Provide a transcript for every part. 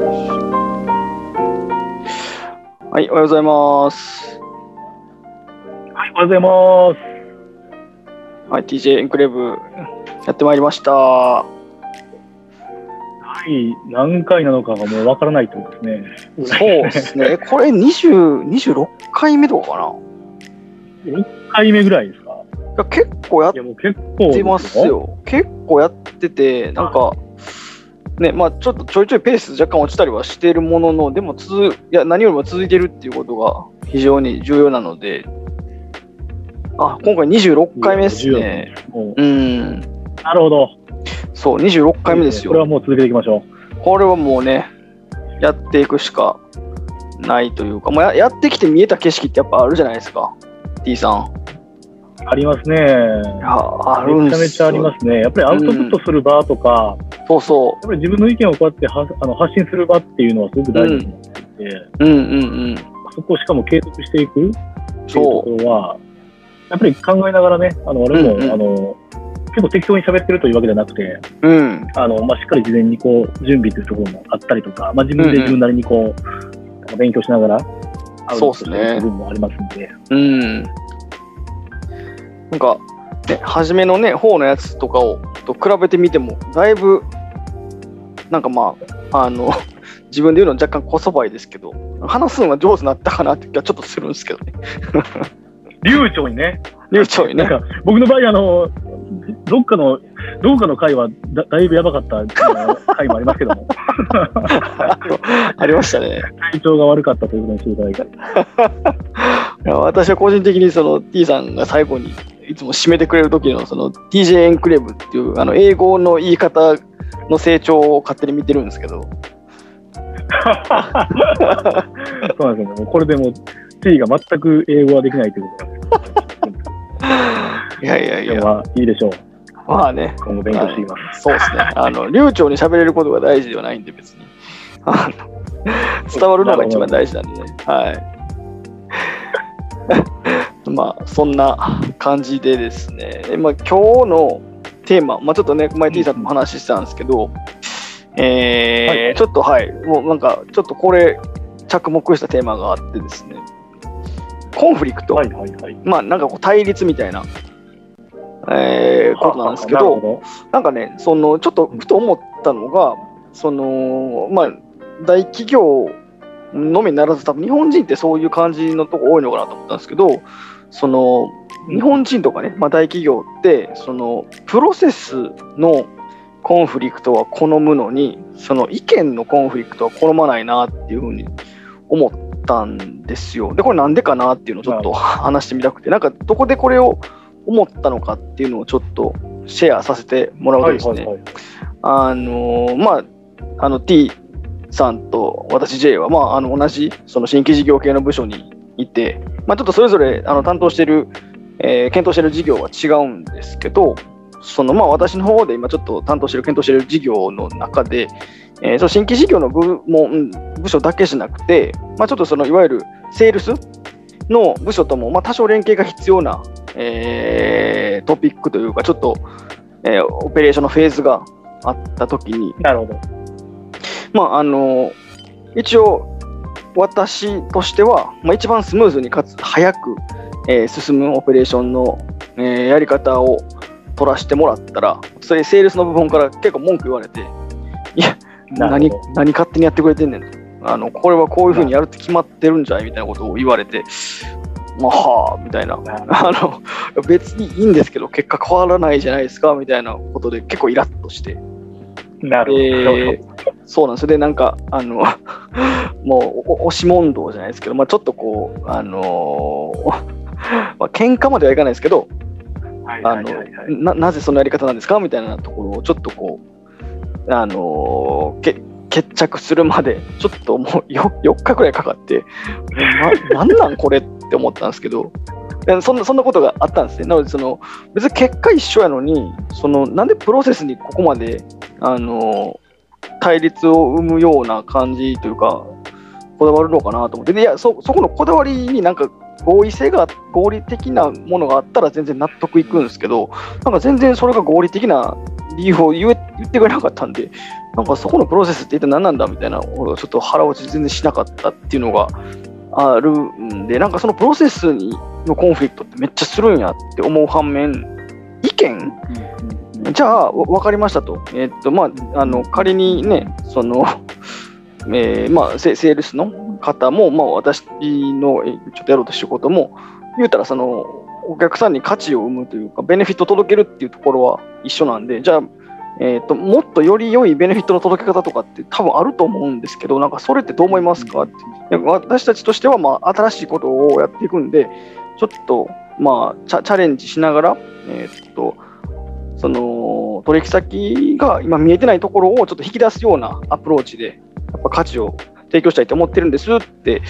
はい、おはようございます。はい、おはようございます。はい、TJ エンクレーブやってまいりました。はい、何回なのかがもうわからないってことですね。そうですね。えこれ20 26回目とかか6回目ぐらいですか？ないや結構やってます。よ。結構やってて、なんか、ね、まあちょっとちょいちょいペース若干落ちたりはしてるものの、でも続いや何よりも続いてるっていうことが非常に重要なので、あ、今回26回目ですね。もうん。うなるほど。そう、26回目ですよこれ。はもう続けていきましょこれはもうね、やっていくしかないというか、もうややってきて見えた景色ってやっぱあるじゃないですか、T さん。う。ありますね。めちゃめちゃありますね。やっぱりアウトプットする場とか、そうそやっぱり自分の意見をこうやってはあの発信する場っていうのはすごく大事だと思っていて、う。うんうんうん。そこをしかも継続していくっていうとそころは、やっぱり考えながらね、あの俺も、うんうんあの結構適当に喋ってるというわけじゃなくて、う。うん。あのまあ、しっかり事前にこう準備というところもあったりとか、まあ、自分うんうんで自分なりにこう、あの勉強しながら、そうっすね部分もありますんで、うん。なんか、ね、初めのね、方のやつとかをと比べてみても、だいぶ、なんかまあ、あの、自分で言うのは若干こそばいですけど、話すのが上手になったかなって気がちょっとするんですけどね。流暢にね、流暢にね。なんか僕の場合、あのどっかの、どっかの回はだだいぶやばかった回もありますけども、ありましたね。体調が悪かったということにしていただいて、私は個人的にその T さんが最後にいつも締めてくれる時のその TJ エンクレーブっていうあの英語の言い方の成長を勝手に見てるんですけど、そうなんですよね、もうこれでもう T が全く英語はできないということなんです いやいやいや、まあいいでしょう、まあね、今後勉強していきます。そうですね。あの流暢に喋れることが大事ではないんで別に。伝わるのが一番大事なんでね。はい。まあそんな感じでですね、まあ、今日のテーマ、まあ、ちょっとね、前 T さんとも話してたんですけど、えーはい。はいちょっとはい、もうなんかちょっとこれ着目したテーマがあってですね、コンフリクト、はいはいはい。まあなんかこう対立みたいな、えーことなんですけど、なるほなんかね、そのちょっとふと思ったのが、そのまあ、大企業のみならず、多分日本人ってそういう感じのとこ多いのかなと思ったんですけど、その日本人とかね、まあ、大企業って、そのプロセスのコンフリクトは好むのに、その意見のコンフリクトは好まないなっていうふうに思ったんですよ。で、これなんでかなっていうのをちょっと話してみたくて、なんかどこでこれを思ったのかっていうのをちょっとシェアさせてもらうとですね。あのーまあ、あの T さんと私 J は、まあ、あの同じその新規事業系の部署にいて、まあ、ちょっとそれぞれあの担当している、えー検討している事業は違うんですけど、そのまあ私の方で今ちょっと担当している、検討している事業の中で、えーその新規事業の部も、部署だけじゃなくて、まあ、ちょっとそのいわゆるセールスの部署とも、まあ、多少連携が必要な、えートピックというか、ちょっと、えーオペレーションのフェーズがあったときに、なるほど。まああの一応私としては、まあ、一番スムーズにかつ早く、えー進むオペレーションの、えーやり方を取らせてもらったらそれセールスの部分から結構文句言われていや何何勝手にやってくれてんねん。とあのこれはこういうふうにやるって決まってるんじゃいみたいなことを言われてまあはあみたいな。あの別にいいんですけど結果変わらないじゃないですかみたいなことで結構イラッとして。なるほど。えーそうなんですよ。で、なんか、あの、もう、お押し問答じゃないですけど、まあ、ちょっとこう、あのーまあ、喧嘩まではいかないですけど、はいあの。ななぜそのやり方なんですかみたいなところをちょっとこう、あのーけ決着するまで、ちょっともう 4, 4日くらいかかって、ななんなんこれって思ったんですけど、でそんなそんなことがあったんですね。なのでその、別に結果一緒やのに、そのなんでプロセスにここまで、あのー対立を生むような感じというか、こだわるのかなと思って、でいやそそこのこだわりになんか合意性が、合理的なものがあったら全然納得いくんですけど、なんか全然それが合理的な理由を言え言ってくれなかったんで、なんかそこのプロセスって一体何なんだみたいな、ちょっと腹落ち全然しなかったっていうのがあるんで、なんかそのプロセスにのコンフリクトってめっちゃするんやって思う反面、意見じゃあ、わ分かりましたと。えっと、まあ、あの、仮にね、その、えーまあ、セセールスの方も、まあ、私のえちょっとやろうとしてることも、言うたら、その、お客さんに価値を生むというか、ベネフィットを届けるっていうところは一緒なんで、じゃあ、えー、ともっとより良いベネフィットの届け方とかって多分あると思うんですけど、なんかそれってどう思いますかって。私たちとしては、まあ、新しいことをやっていくんで、ちょっと、まあ、チャチャレンジしながら、えーっと、その取引先が今見えてないところをちょっと引き出すようなアプローチで、やっぱ価値を提供したいと思ってるんですって、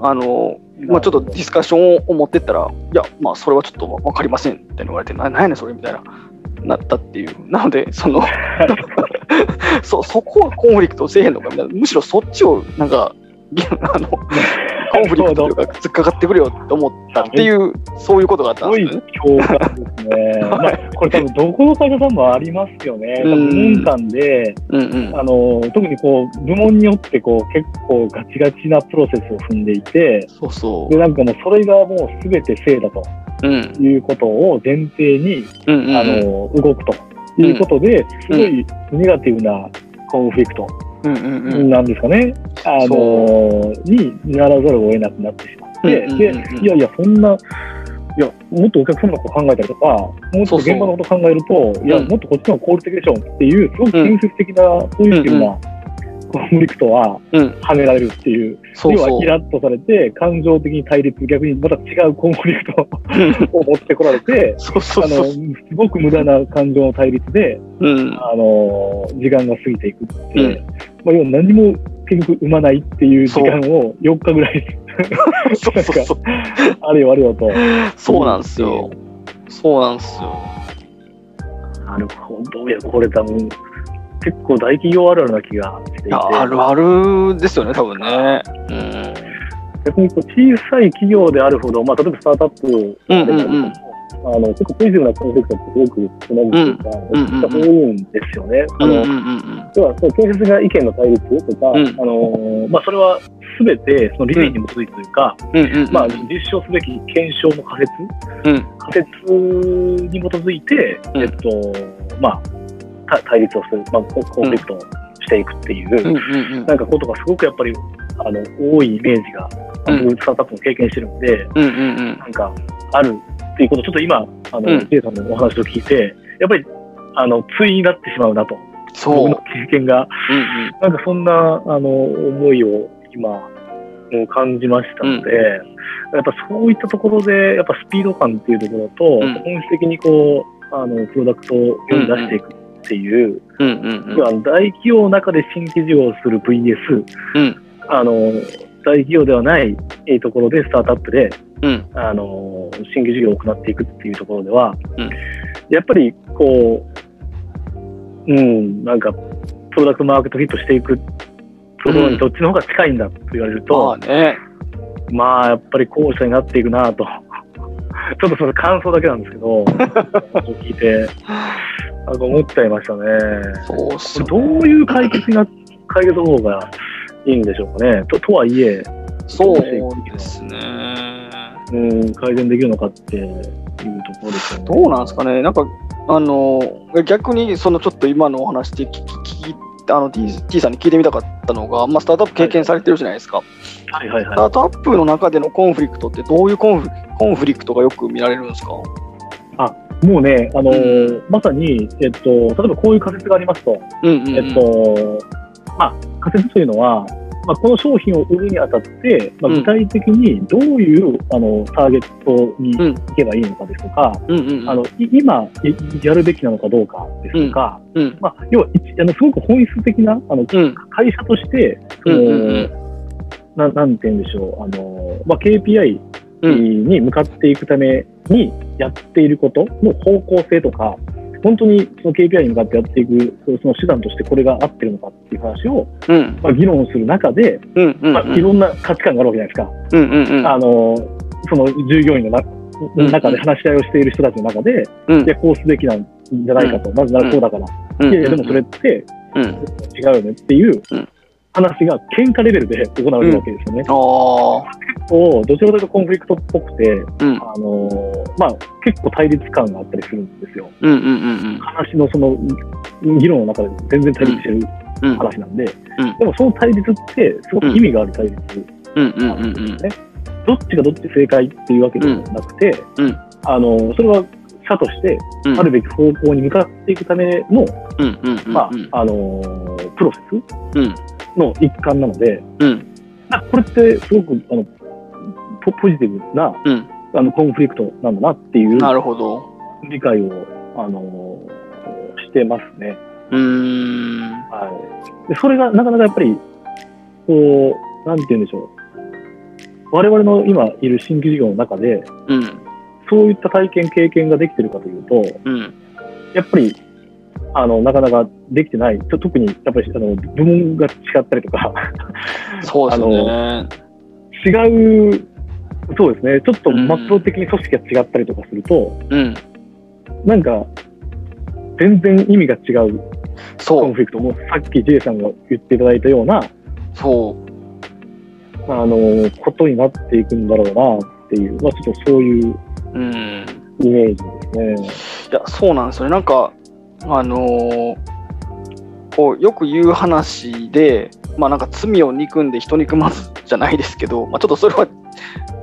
あのまあ、ちょっとディスカッションを持ってったら、いや、まあ、それはちょっと分かりませんって言われて、ななんやねん、それみたいな、なったっていう。なので、その そ、そこはコンフリクトせえへんのかみたいな、むしろそっちを、なんか、あの、コンフリクトというか、突っかかってくれよって思ったっていう、そういうことがあったすごいんですね。共感ですね。まあ、これ多分どこの会社さんもありますよね。多分部門間で、うんうん。あの、特にこう、部門によってこう、結構ガチガチなプロセスを踏んでいて、そうそで、なんかもうそれがもう全て正だとう。うん。いうことを前提に、うんうんうん。あの、動くということで、すごいネガティブなコンフリクト。なんですかね、あの、にならざるを得なくなってしまって、で、いやいや、そんな、いや、もっとお客様のこと考えたりとか、もっと現場のこと考えると、いや、うん。もっとこっちの方が効率的でしょっていう、すごく建設的な、ポジティブなコンフリクトはうん。跳ねられるっていう、要はそうそうイ。ラッとされて、感情的に対立、逆にまた違うコンフリクトを持ってこられて、そうそあの。すごく無駄な感情の対立で、うん。あの、時間が過ぎていくって、うんまあ、要は何も結局生まないっていう時間を4日ぐらい、そうそうそう。あれよあれよと。そうなんですよ。そうなんですよ。なるほど。いや、これ多分、結構大企業あるあるな気がしていて。あるあるですよね、多分ね。うん。逆にこう小さい企業であるほど、まあ、例えばスタートアップうんうんうんあの結構ポジティブなコンセプトってすごくつなぐっていうか、多いんですよね。あのうんうんうん要はその建設が意見の対立とか、うんあのまあ、それはすべてその理念に基づいてというか。まあ、実証すべき検証の仮説、うん仮説に基づいて、うんえっとまあ、た対立をする、まあ、ココンフリクトをしていくっていう、うんうんうん。なんかことがすごくやっぱりあの多いイメージが、うん僕スタートアップも経験してるんで、うんうんうん。なんかあるっていうことをちょっと今、あの、うん J さんのお話を聞いて、やっぱり、あの、対になってしまうなと。そう。僕の経験が、うんうん。なんかそんな、あの、思いを今、もう感じましたので、やっぱそういったところで、やっぱスピード感っていうところと、うん本質的にこう、あの、プロダクトを世に出していくっていう、うんうん要は大企業の中で新規事業をする VS、うんあの、大企業ではないえーところでスタートアップで、うん。あの新規事業を行っていくっていうところでは、うんやっぱりこう、うん、なんか、プロダクトマーケットフィットしていくところにどっちの方が近いんだと言われるまと、あね。まあ、やっぱり後者になっていくなと。ちょっとその感想だけなんですけど、聞いて、なんか思っちゃいましたね。そうどういう解決が、解決方法がいいんでしょうかね。ととはいえ、そうですね。うん、改善できるのかっていうところですよね。どうなんですかね。なんか、あの、逆に、そのちょっと今のお話で聞き、あの T, T さんに聞いてみたかったのが、まあ、スタートアップ経験されてるじゃないですか。はいはいスターはトアップの中でのコンフリクトってどういうコンフコンフリクトがよく見られるんですか？い。もうね、あのーまさに、えっと、例えばこういう仮説がありますと、うんうんうん。えっと、まあ、仮説というのは、まあ、この商品を売るにあたって、まあ、うん。具体的にどういう、あのターゲットにうん行けばいいのかですとか、うんうんうん。あのい今いやるべきなのかどうかですとか、うん。まあ、要は一あのすごく本質的なあのうん。会社として、そのうんうんうん。ななんて言うんでしょう、あのまあ、KPI うん。に向かっていくためにやっていることの方向性とか、本当にその KPI に向かってやっていくその手段としてこれが合ってるのかっていう話を、うん。まあ、議論する中で、うんうんまあ、いろんな価値観があるわけじゃないですか。うんうんうん。あのその従業員の中で話し合いをしている人たちの中で、うん。いや、こうすべきなんじゃないかと、なぜならこうだから、うん。いやいや、でもそれって、うん。違うよねっていううん話が喧嘩レベルで行われるわけですよね。うどちらかというとコンフリクトっぽくて、うん。あのーまあ、結構対立感があったりするんですよ。うんうんうん話のその議論の中で全然対立してるうん。うん話なんで、うんでもその対立ってすごく意味がある対立、うんうんうんうん。どっちがどっち正解っていうわけではなくて、うんうんあのーそれは社としてうんあるべき方向に向かっていくための、うんうんうん。まああのープロセスうん。の一環なので、うん。あこれってすごくあのポポジティブなうん。あのコンフリクトなんだなっていうなるほど。理解を、あのしてますね。うーん。はい、でそれがなかなかやっぱり、こう、なんて言うんでしょう。我々の今いる新規事業の中で、うん。そういった体験、経験ができてるかというと、うん。やっぱり、あの、なかなかできてない。と特に、やっぱり、あの、部門が違ったりとか、そうですね。違う、そうですね、ちょっと末端的に組織が違ったりとかすると、うん。なんか、全然意味が違うコ。ンフリクトも、さっき J さんが言っていただいたような、そう。あの、ことになっていくんだろうなっていう、まあ、ちょっとそういううん。イメージですね。いや、そうなんですよね。なんか、あのーこう、よく言う話で、まあなんか罪を憎んで人憎まずじゃないですけど、まあちょっとそれは、ち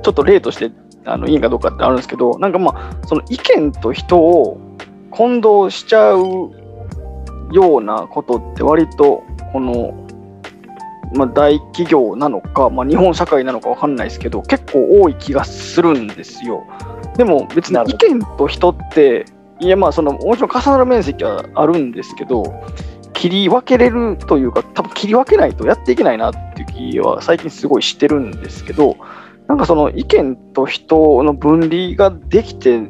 ょっと例として、あの、いいかどうかってあるんですけど、なんかまあ、その意見と人を混同しちゃうようなことって割と、この、まあ、大企業なのか、まあ、日本社会なのかわかんないですけど、結構多い気がするんですよ。でも別に意見と人って、いやまあそのもちろん重なる面積はあるんですけど、切り分けれるというか、多分切り分けないとやっていけないなっていう気は最近すごいしてるんですけど、なんかその意見と人の分離ができて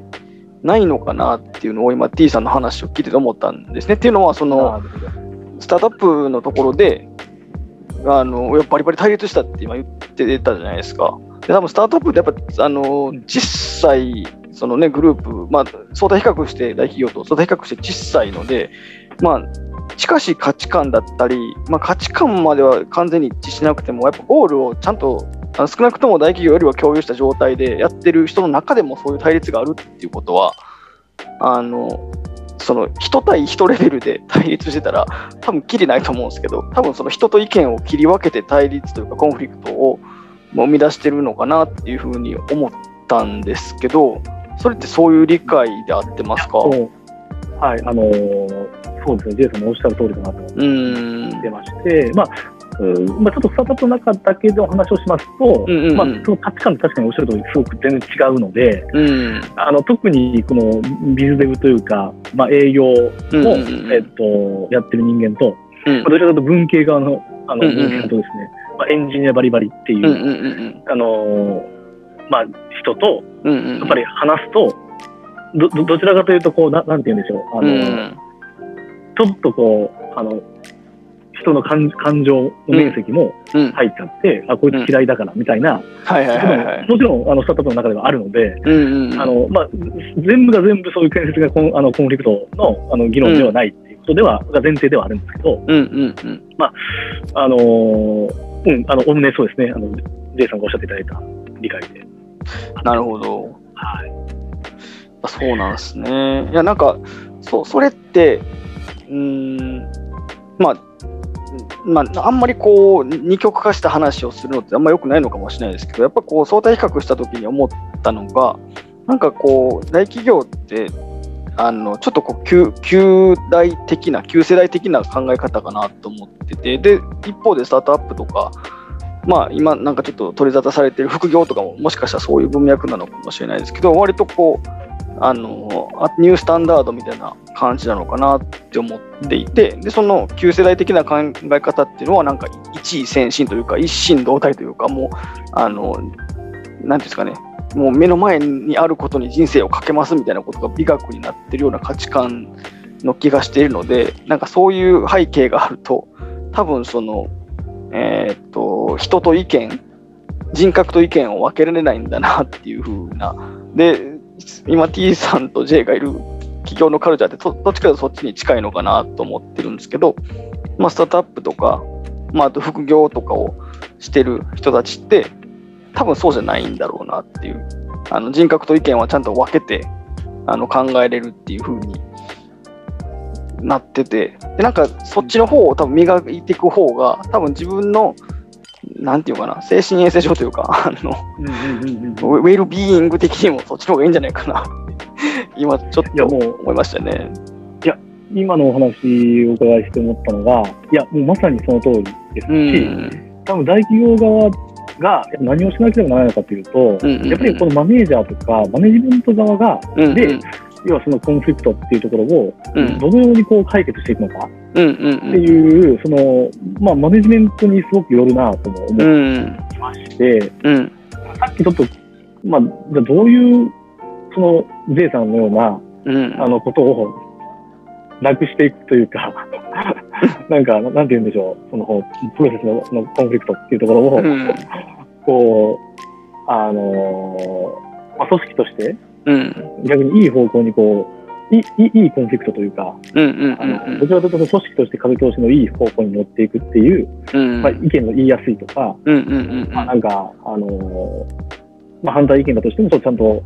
ないのかなっていうのを今 T さんの話を聞いてて思ったんですね。っていうのはその、スタートアップのところで、あのやっぱバリバリ対立したって今言ってたじゃないですか。で多分スタートアップってやっぱあの小さいその、ね、グループ、まあ、相対比較して大企業と相対比較して小さいので、まあ、近しい価値観だったり、まあ、価値観までは完全に一致しなくても、やっぱゴールをちゃんとあの少なくとも大企業よりは共有した状態でやってる人の中でもそういう対立があるっていうことは、あのその人対人レベルで対立してたら、多分きりないと思うんですけど、多分その人と意見を切り分けて対立というかコンフリクトを生み出してるのかなっていうふうに思ったんですけど、それってそういう理解で合ってますか？はい、あのーそうですね、J さんのおっしゃる通りかなと思っ。てまして、まあ、うんまあ、ちょっとスタートアップの中だけでお話をしますと、うんうんうん。まあ、その価値観って確かにおっしゃる通り、すごく全然違うので、うん。あの特にこのビズデブというか、まあ、営業を、うんうんうん。えっと、やってる人間と、うん。まあどちらかというと文系側のあのうんうんうん。人間とですね、まあ、エンジニアバリバリっていう、うんうんうん。あのーまあ、人と、うん。うんうん。やっぱり話すと、どどどちらかというとこうな、なんて言うんでしょう、あのうん。ちょっとこう、あの人の感感情の面積もうん。入っちゃって、あこいつ嫌いだからみたいな。もちろんあのスタートアップの中ではあるので、うんうんうん。あのまあ、全部が全部そういう建設がコンあのコンフリクトのあの議論ではないっていうことでは、が前提ではあるんですけど、うんうんうん。あのーうん、あの、おおむねそうですね、あの、J さんがおっしゃっていただいた理解で。なるほど。はい。あそうなんですね。いや、なんか、そう、それって、うーん、まあ、まあ、あんまりこう、二極化した話をするのってあんま良くないのかもしれないですけど、やっぱこう、相対比較した時に思ったのが、なんかこう、大企業って、あのちょっとこう旧旧代的な、旧世代的な考え方かなと思ってて、で、一方でスタートアップとか、まあ今なんかちょっと取り沙汰されてる副業とかももしかしたらそういう文脈なのかもしれないですけど、割とこう、あのニュースタンダードみたいな感じなのかなって思っていて、でその旧世代的な考え方っていうのは、なんか一位先進というか、一心同体というか、もう、あのなんていうんですかね、もう目の前にあることに人生をかけますみたいなことが美学になってるような価値観の気がしているので、なんかそういう背景があると、多分その、えーっと、人と意見、人格と意見を分けられないんだなっていう風な。で、今 T さんと J がいる企業のカルチャーってどっちかというとそっちに近いのかなと思ってるんですけど、まあ、スタートアップとか、まあ、あと副業とかをしてる人たちって、多分そうじゃないんだろうなっていう、あの人格と意見はちゃんと分けてあの考えれるっていう風になってて、でなんかそっちの方を多分磨いていく方が、多分自分の、なんていうかな、精神衛生上というか、あのうんうんうんうんウェルビーイング的にもそっちの方がいいんじゃないかな 今ちょっいや、ともう、思いましたね。今のお話をお伺いして思ったのが、いや、もうまさにその通りですし、うん。多分大企業側がいや何をしなければならないのかというと、うんうんうんやっぱりこのマネージャーとか、マネジメント側が、うん。で要はそのコンフリクトっていうところを、うんどのようにこう解決していくのかうんうんっていう、その、まあ、マネジメントにすごくよるなとも思ういん。まして、うん。さっきちょっと、まあ、じゃあどういう、その、J さんのような、うん。あの、ことを、なくしていくというか、なんか、なんて言うんでしょう、その、プロセスののコンフリクトっていうところを、うん。こう、あのーまあ、組織として、うん。逆にいい方向にこう、いいいいいコンフリクトというか、どちらかというと組織として風通しのいい方向に持っていくっていう、うん。まあ、意見の言いやすいとか。まあ、なんか、あのーまあ、反対意見だとしても、ちゃんと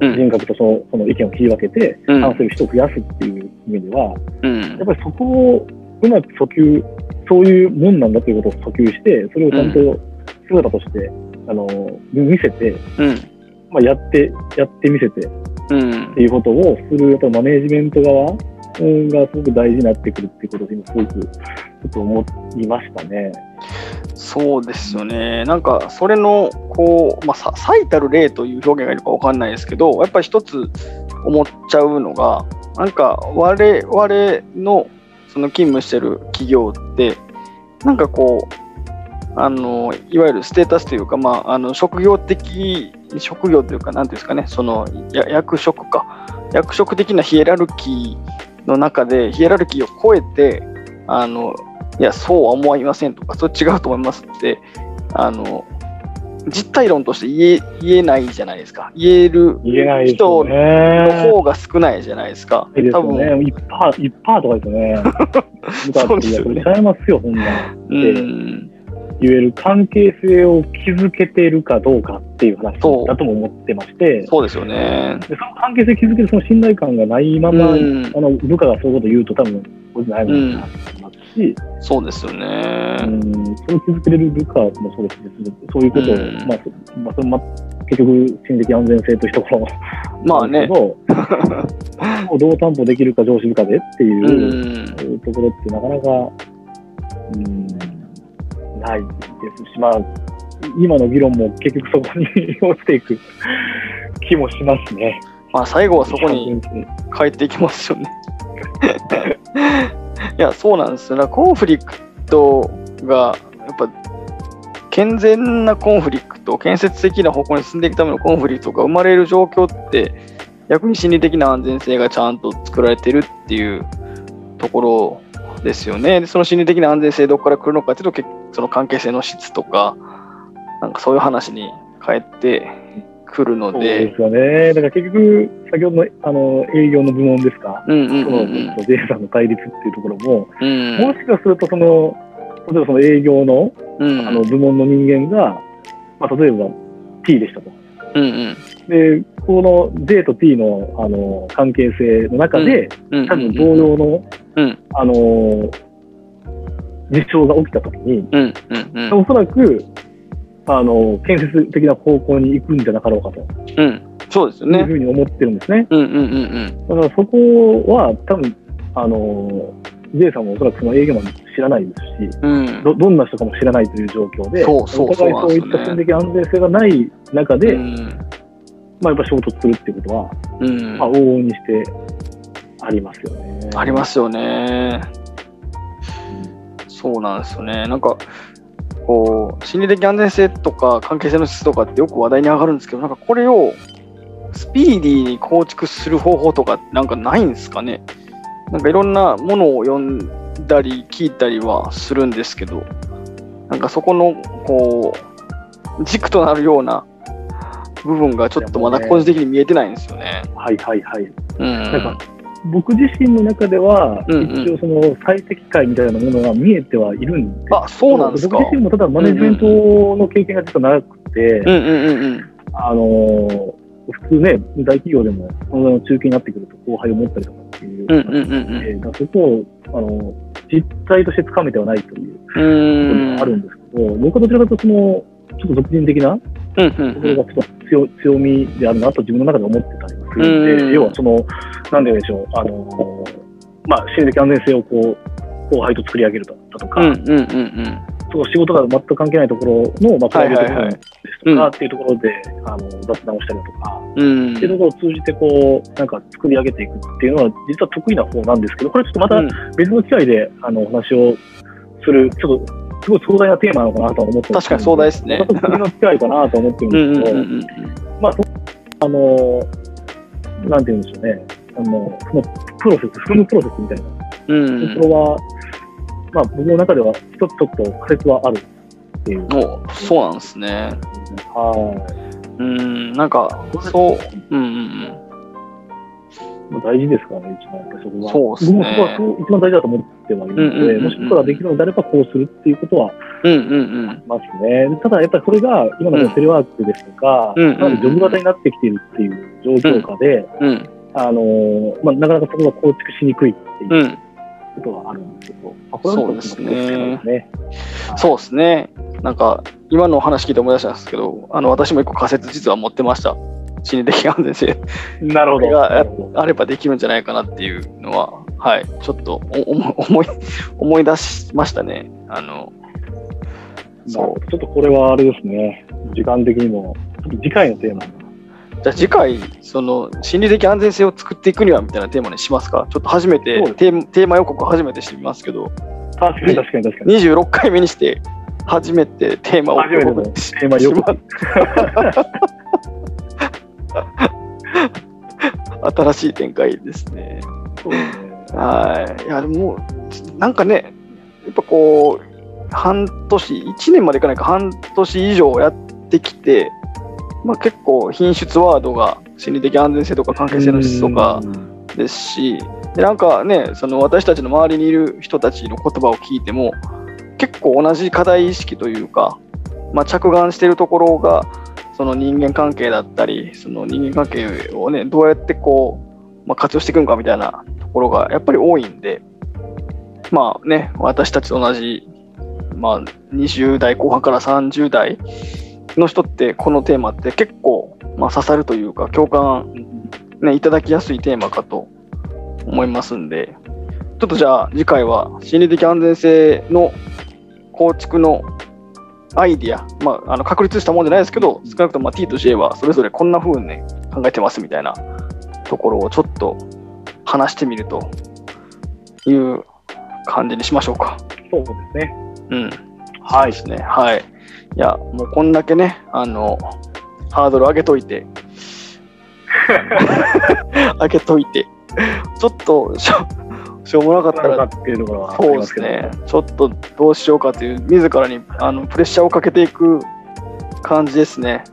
うん。人格とそのその意見を切り分けて、うん話せる人を増やすっていう意味では、うんやっぱりそこをうまく訴求、そういうもんなんだということを訴求して、それをちゃんと姿として、あの見せて、うん。まあ、やって、やってみせてっうんて。いうことをする、やっぱりマネージメント側うんがすごく大事になってくるっていうことで、今すごくちょっと思いましたね。そうですよね。なんか、それの、こう、まあ、さ最たる例という表現がいるかわかんないですけど、やっぱり一つ思っちゃうのが、なんか、我々の、その勤務してる企業って、なんかこう、あの、いわゆるステータスというか、まあ、あの、職業的、職業というか、なんですかね、その、や役職か、役職的なヒエラルキーの中で、ヒエラルキーを超えて、あの、いや、そうは思いませんとか、それ違うと思いますって、あの、実体論として言え言えないじゃないですか。言える言えないですよ人のね。方が少ないじゃないですか。す多分、よね。1%、1%とかですよね。そうですよねちゃいますよ、そんな。うん、言える関係性を築けているかどうかっていう話だとも思ってまして、そうですよね。でその関係性築けるその信頼感がないまま、うんあの部下がそういうこと言うと多分、これないもんなと思いますし、そうですようね。ん、それを築けれる部下もそうですし、そういうことを、うんまあ、そまあ、それま結局、心的安全性というところまあね。ど、う担保できるか上司部下でってういう、ん、ところってなかなか、うん、ないですし、まあ、今の議論も結局そこに落ちていく気もしますね。まあ最後はそこに帰っていきますよね。いや、そうなんですよ。だからコンフリクトが、やっぱ、健全なコンフリクト、建設的な方向に進んでいくためのコンフリクトが生まれる状況って、逆に心理的な安全性がちゃんと作られてるっていうところですよね。でその心理的な安全性どこから来るのかっていうと、結その関係性の質とか、なんかそういう話に変えてくるのそうでで、すよね。だから結局、先ほどのあの営業の部門ですか、うんうんそのうん。うん。J さんの対立っていうところも、うんもしかするとその、例えばその営業のうんあの部門の人間が、まあ、例えば T でしたと。うんうん。で、この J と T のあの関係性の中で、うん多分同様の、うん。あの事象が起きたときに、うんうんうん。おそらく、あの、建設的な方向に行くんじゃなかろうかと。うん。そうですよいうねふうに思ってるんですね。うんうんうんだからそこは多分、あの、J さんもおそらくその営業マン知らないですし、うん。うんどどんな人かも知らないという状況で、そうそうお互いそういった心的安全性がない中で、うん。まあやっぱ衝突するっていうことは、うん。まあ往々にしてありますよね。ありますよねそうなんですよねなんかこう心理的安全性とか関係性の質とかってよく話題に上がるんですけどなんかこれをスピーディーに構築する方法とかなんかないんですかねなんかいろんなものを読んだり聞いたりはするんですけどなんかそこのこう軸となるような部分がちょっとまだ個人的に見えてないんですよね。はいはいはい。うん。なんか僕自身の中では、うんうん一応その最適解みたいなものが見えてはいるんであ、そうなんですか？僕自身もただマネジメントの経験が実は長くて。あのー普通ね、大企業でも、その中堅になってくると後輩を持ったりとかっていう、そこを、あの実態としてつかめてはないといううことーん。があるんですけど、僕はどちらかというとその、ちょっと俗人的なところがちょっと強強みであるなと自分の中で思ってたりするんで、うん要はその、なんて言うんでしょう、あのまあ、心理的安全性をこう、後輩と作り上げるだとか、うんうんうんうん。その仕事が全く関係ないところの、まあ、プライベート部ですとかっていうところで、あの雑談をしたりだとか、うん。っていうところを通じて、こう、なんか作り上げていくっていうのは、実は得意な方なんですけど、これちょっとまたうん別の機会で、あの、お話をする、ちょっと、すごい壮大なテーマなのかなとは思って確かに壮大ですねまた次の機会かなと思ってるうんんですけど、まあ、そあの、なんて言うんでしょうね、あの、そのプロセス、含むプロセスみたいなうん。うんところは、まあ、僕の中では一つちょっと仮説はあるっていう。おそうなんですね。はうん、なんか、そう、うんうんい。まあ大事ですからね、一番やっぱりそこは。そうっすね僕もそこはそう一番大事だと思ってはいるので、もし僕らできるのであればこうするっていうことはうん。うんうんうん。ますね。ただやっぱりそれが今のテレワークですとか、うんジョブ型になってきているっていう状況下で、うん。あのーまあ、なかなかそこが構築しにくいっていううん。ことはあるんですけど、まあ、これはそうですね。そうですね。なんか、今のお話聞いて思い出したんですけど、あの、私も一個仮説実は持ってました。心理的安全性なるほど。があればできるんじゃないかなっていうのは、はい、ちょっとお思思い 思い出しましたね。あの、そちょっとこれはあれですね、時間的にも、次回のテーマう。じゃあ次回、その心理的安全性を作っていくにはみたいなテーマにしますか？ちょっと初めてテーマ、テーマ予告初めてしてみますけど、確かに確かに確かに。26回目にして初めてテーマを予告テーマ予告。新しい展開ですね。そうですね。はい。いや、でも、なんかね、やっぱこう、半年、1年までいかないか、半年以上やってきて、まあ、結構品質ワードが心理的安全性とか関係性の質とかですし、でなんかね、その私たちの周りにいる人たちの言葉を聞いても、結構同じ課題意識というか、まあ、着眼しているところが、その人間関係だったり、その人間関係をね、どうやってこう、まあ、活用していくのかみたいなところがやっぱり多いんで、まあね、私たちと同じ、まあ、20代後半から30代の人って、このテーマって結構、まあ、刺さるというか、共感、ね、いただきやすいテーマかと思いますんで、ちょっとじゃあ次回は心理的安全性の構築のアイディア、まあ、あの確立したもんじゃないですけど、少なくともまあ T と J はそれぞれこんな風に、ね、考えてますみたいなところをちょっと話してみるという感じにしましょうか。そうですね。うん。はい。ですね。はい。いや、もうこんだけね、あの、ハードル上げといて、上げといて、ちょっとしょ、うもなかったら、っていうところはあそうですね、ちょっとどうしようかという、自らにあのプレッシャーをかけていく感じですね。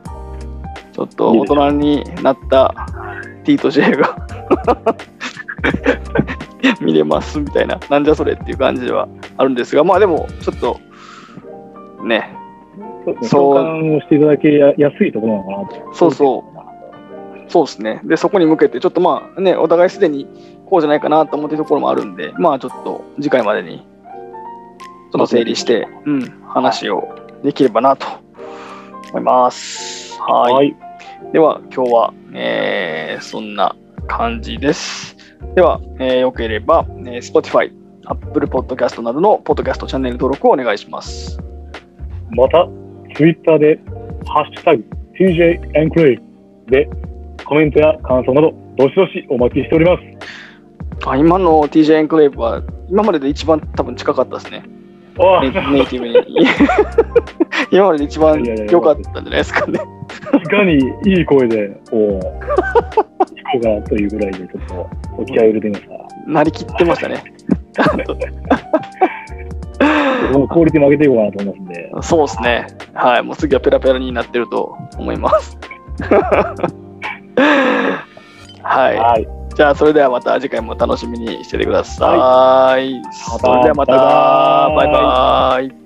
ちょっと大人になった T と J が。見れますみたいな、なんじゃそれっていう感じではあるんですが、まあでも、ちょっと、ね、そう。していただけややすいところなのかな。と。そうそう。そうですね。で、そこに向けて、ちょっとまあね、お互いすでにこうじゃないかなと思っているところもあるんで、まあちょっと次回までに、ちょっと整理して、うん、話をできればなと思います。はい。はい。では、今日は、えーそんな感じです。では、えーよければ、えー Spotify、Apple Podcast などのポッドキャストチャンネル登録をお願いします。また、ツイッターで、ハッシュタグ、TJ エンクレイで、コメントや感想など、どしどしお待ちしております。あ今の TJ エンクレイブは、今までで一番多分近かったですね。あネイティブに。今までで一番良かったんじゃないですかね。いかにいい声で、こう、行こうかなというぐらいで、ちょっと、お気合を入れてみました。なりきってましたね。もうクオリティも上げていこうかなと思いますんで。そうですね。はい。もう次はペラペラになってると思います。はい。はい。じゃあ、それではまた次回も楽しみにしててください。またそれではまた、バイバイ。バイバイ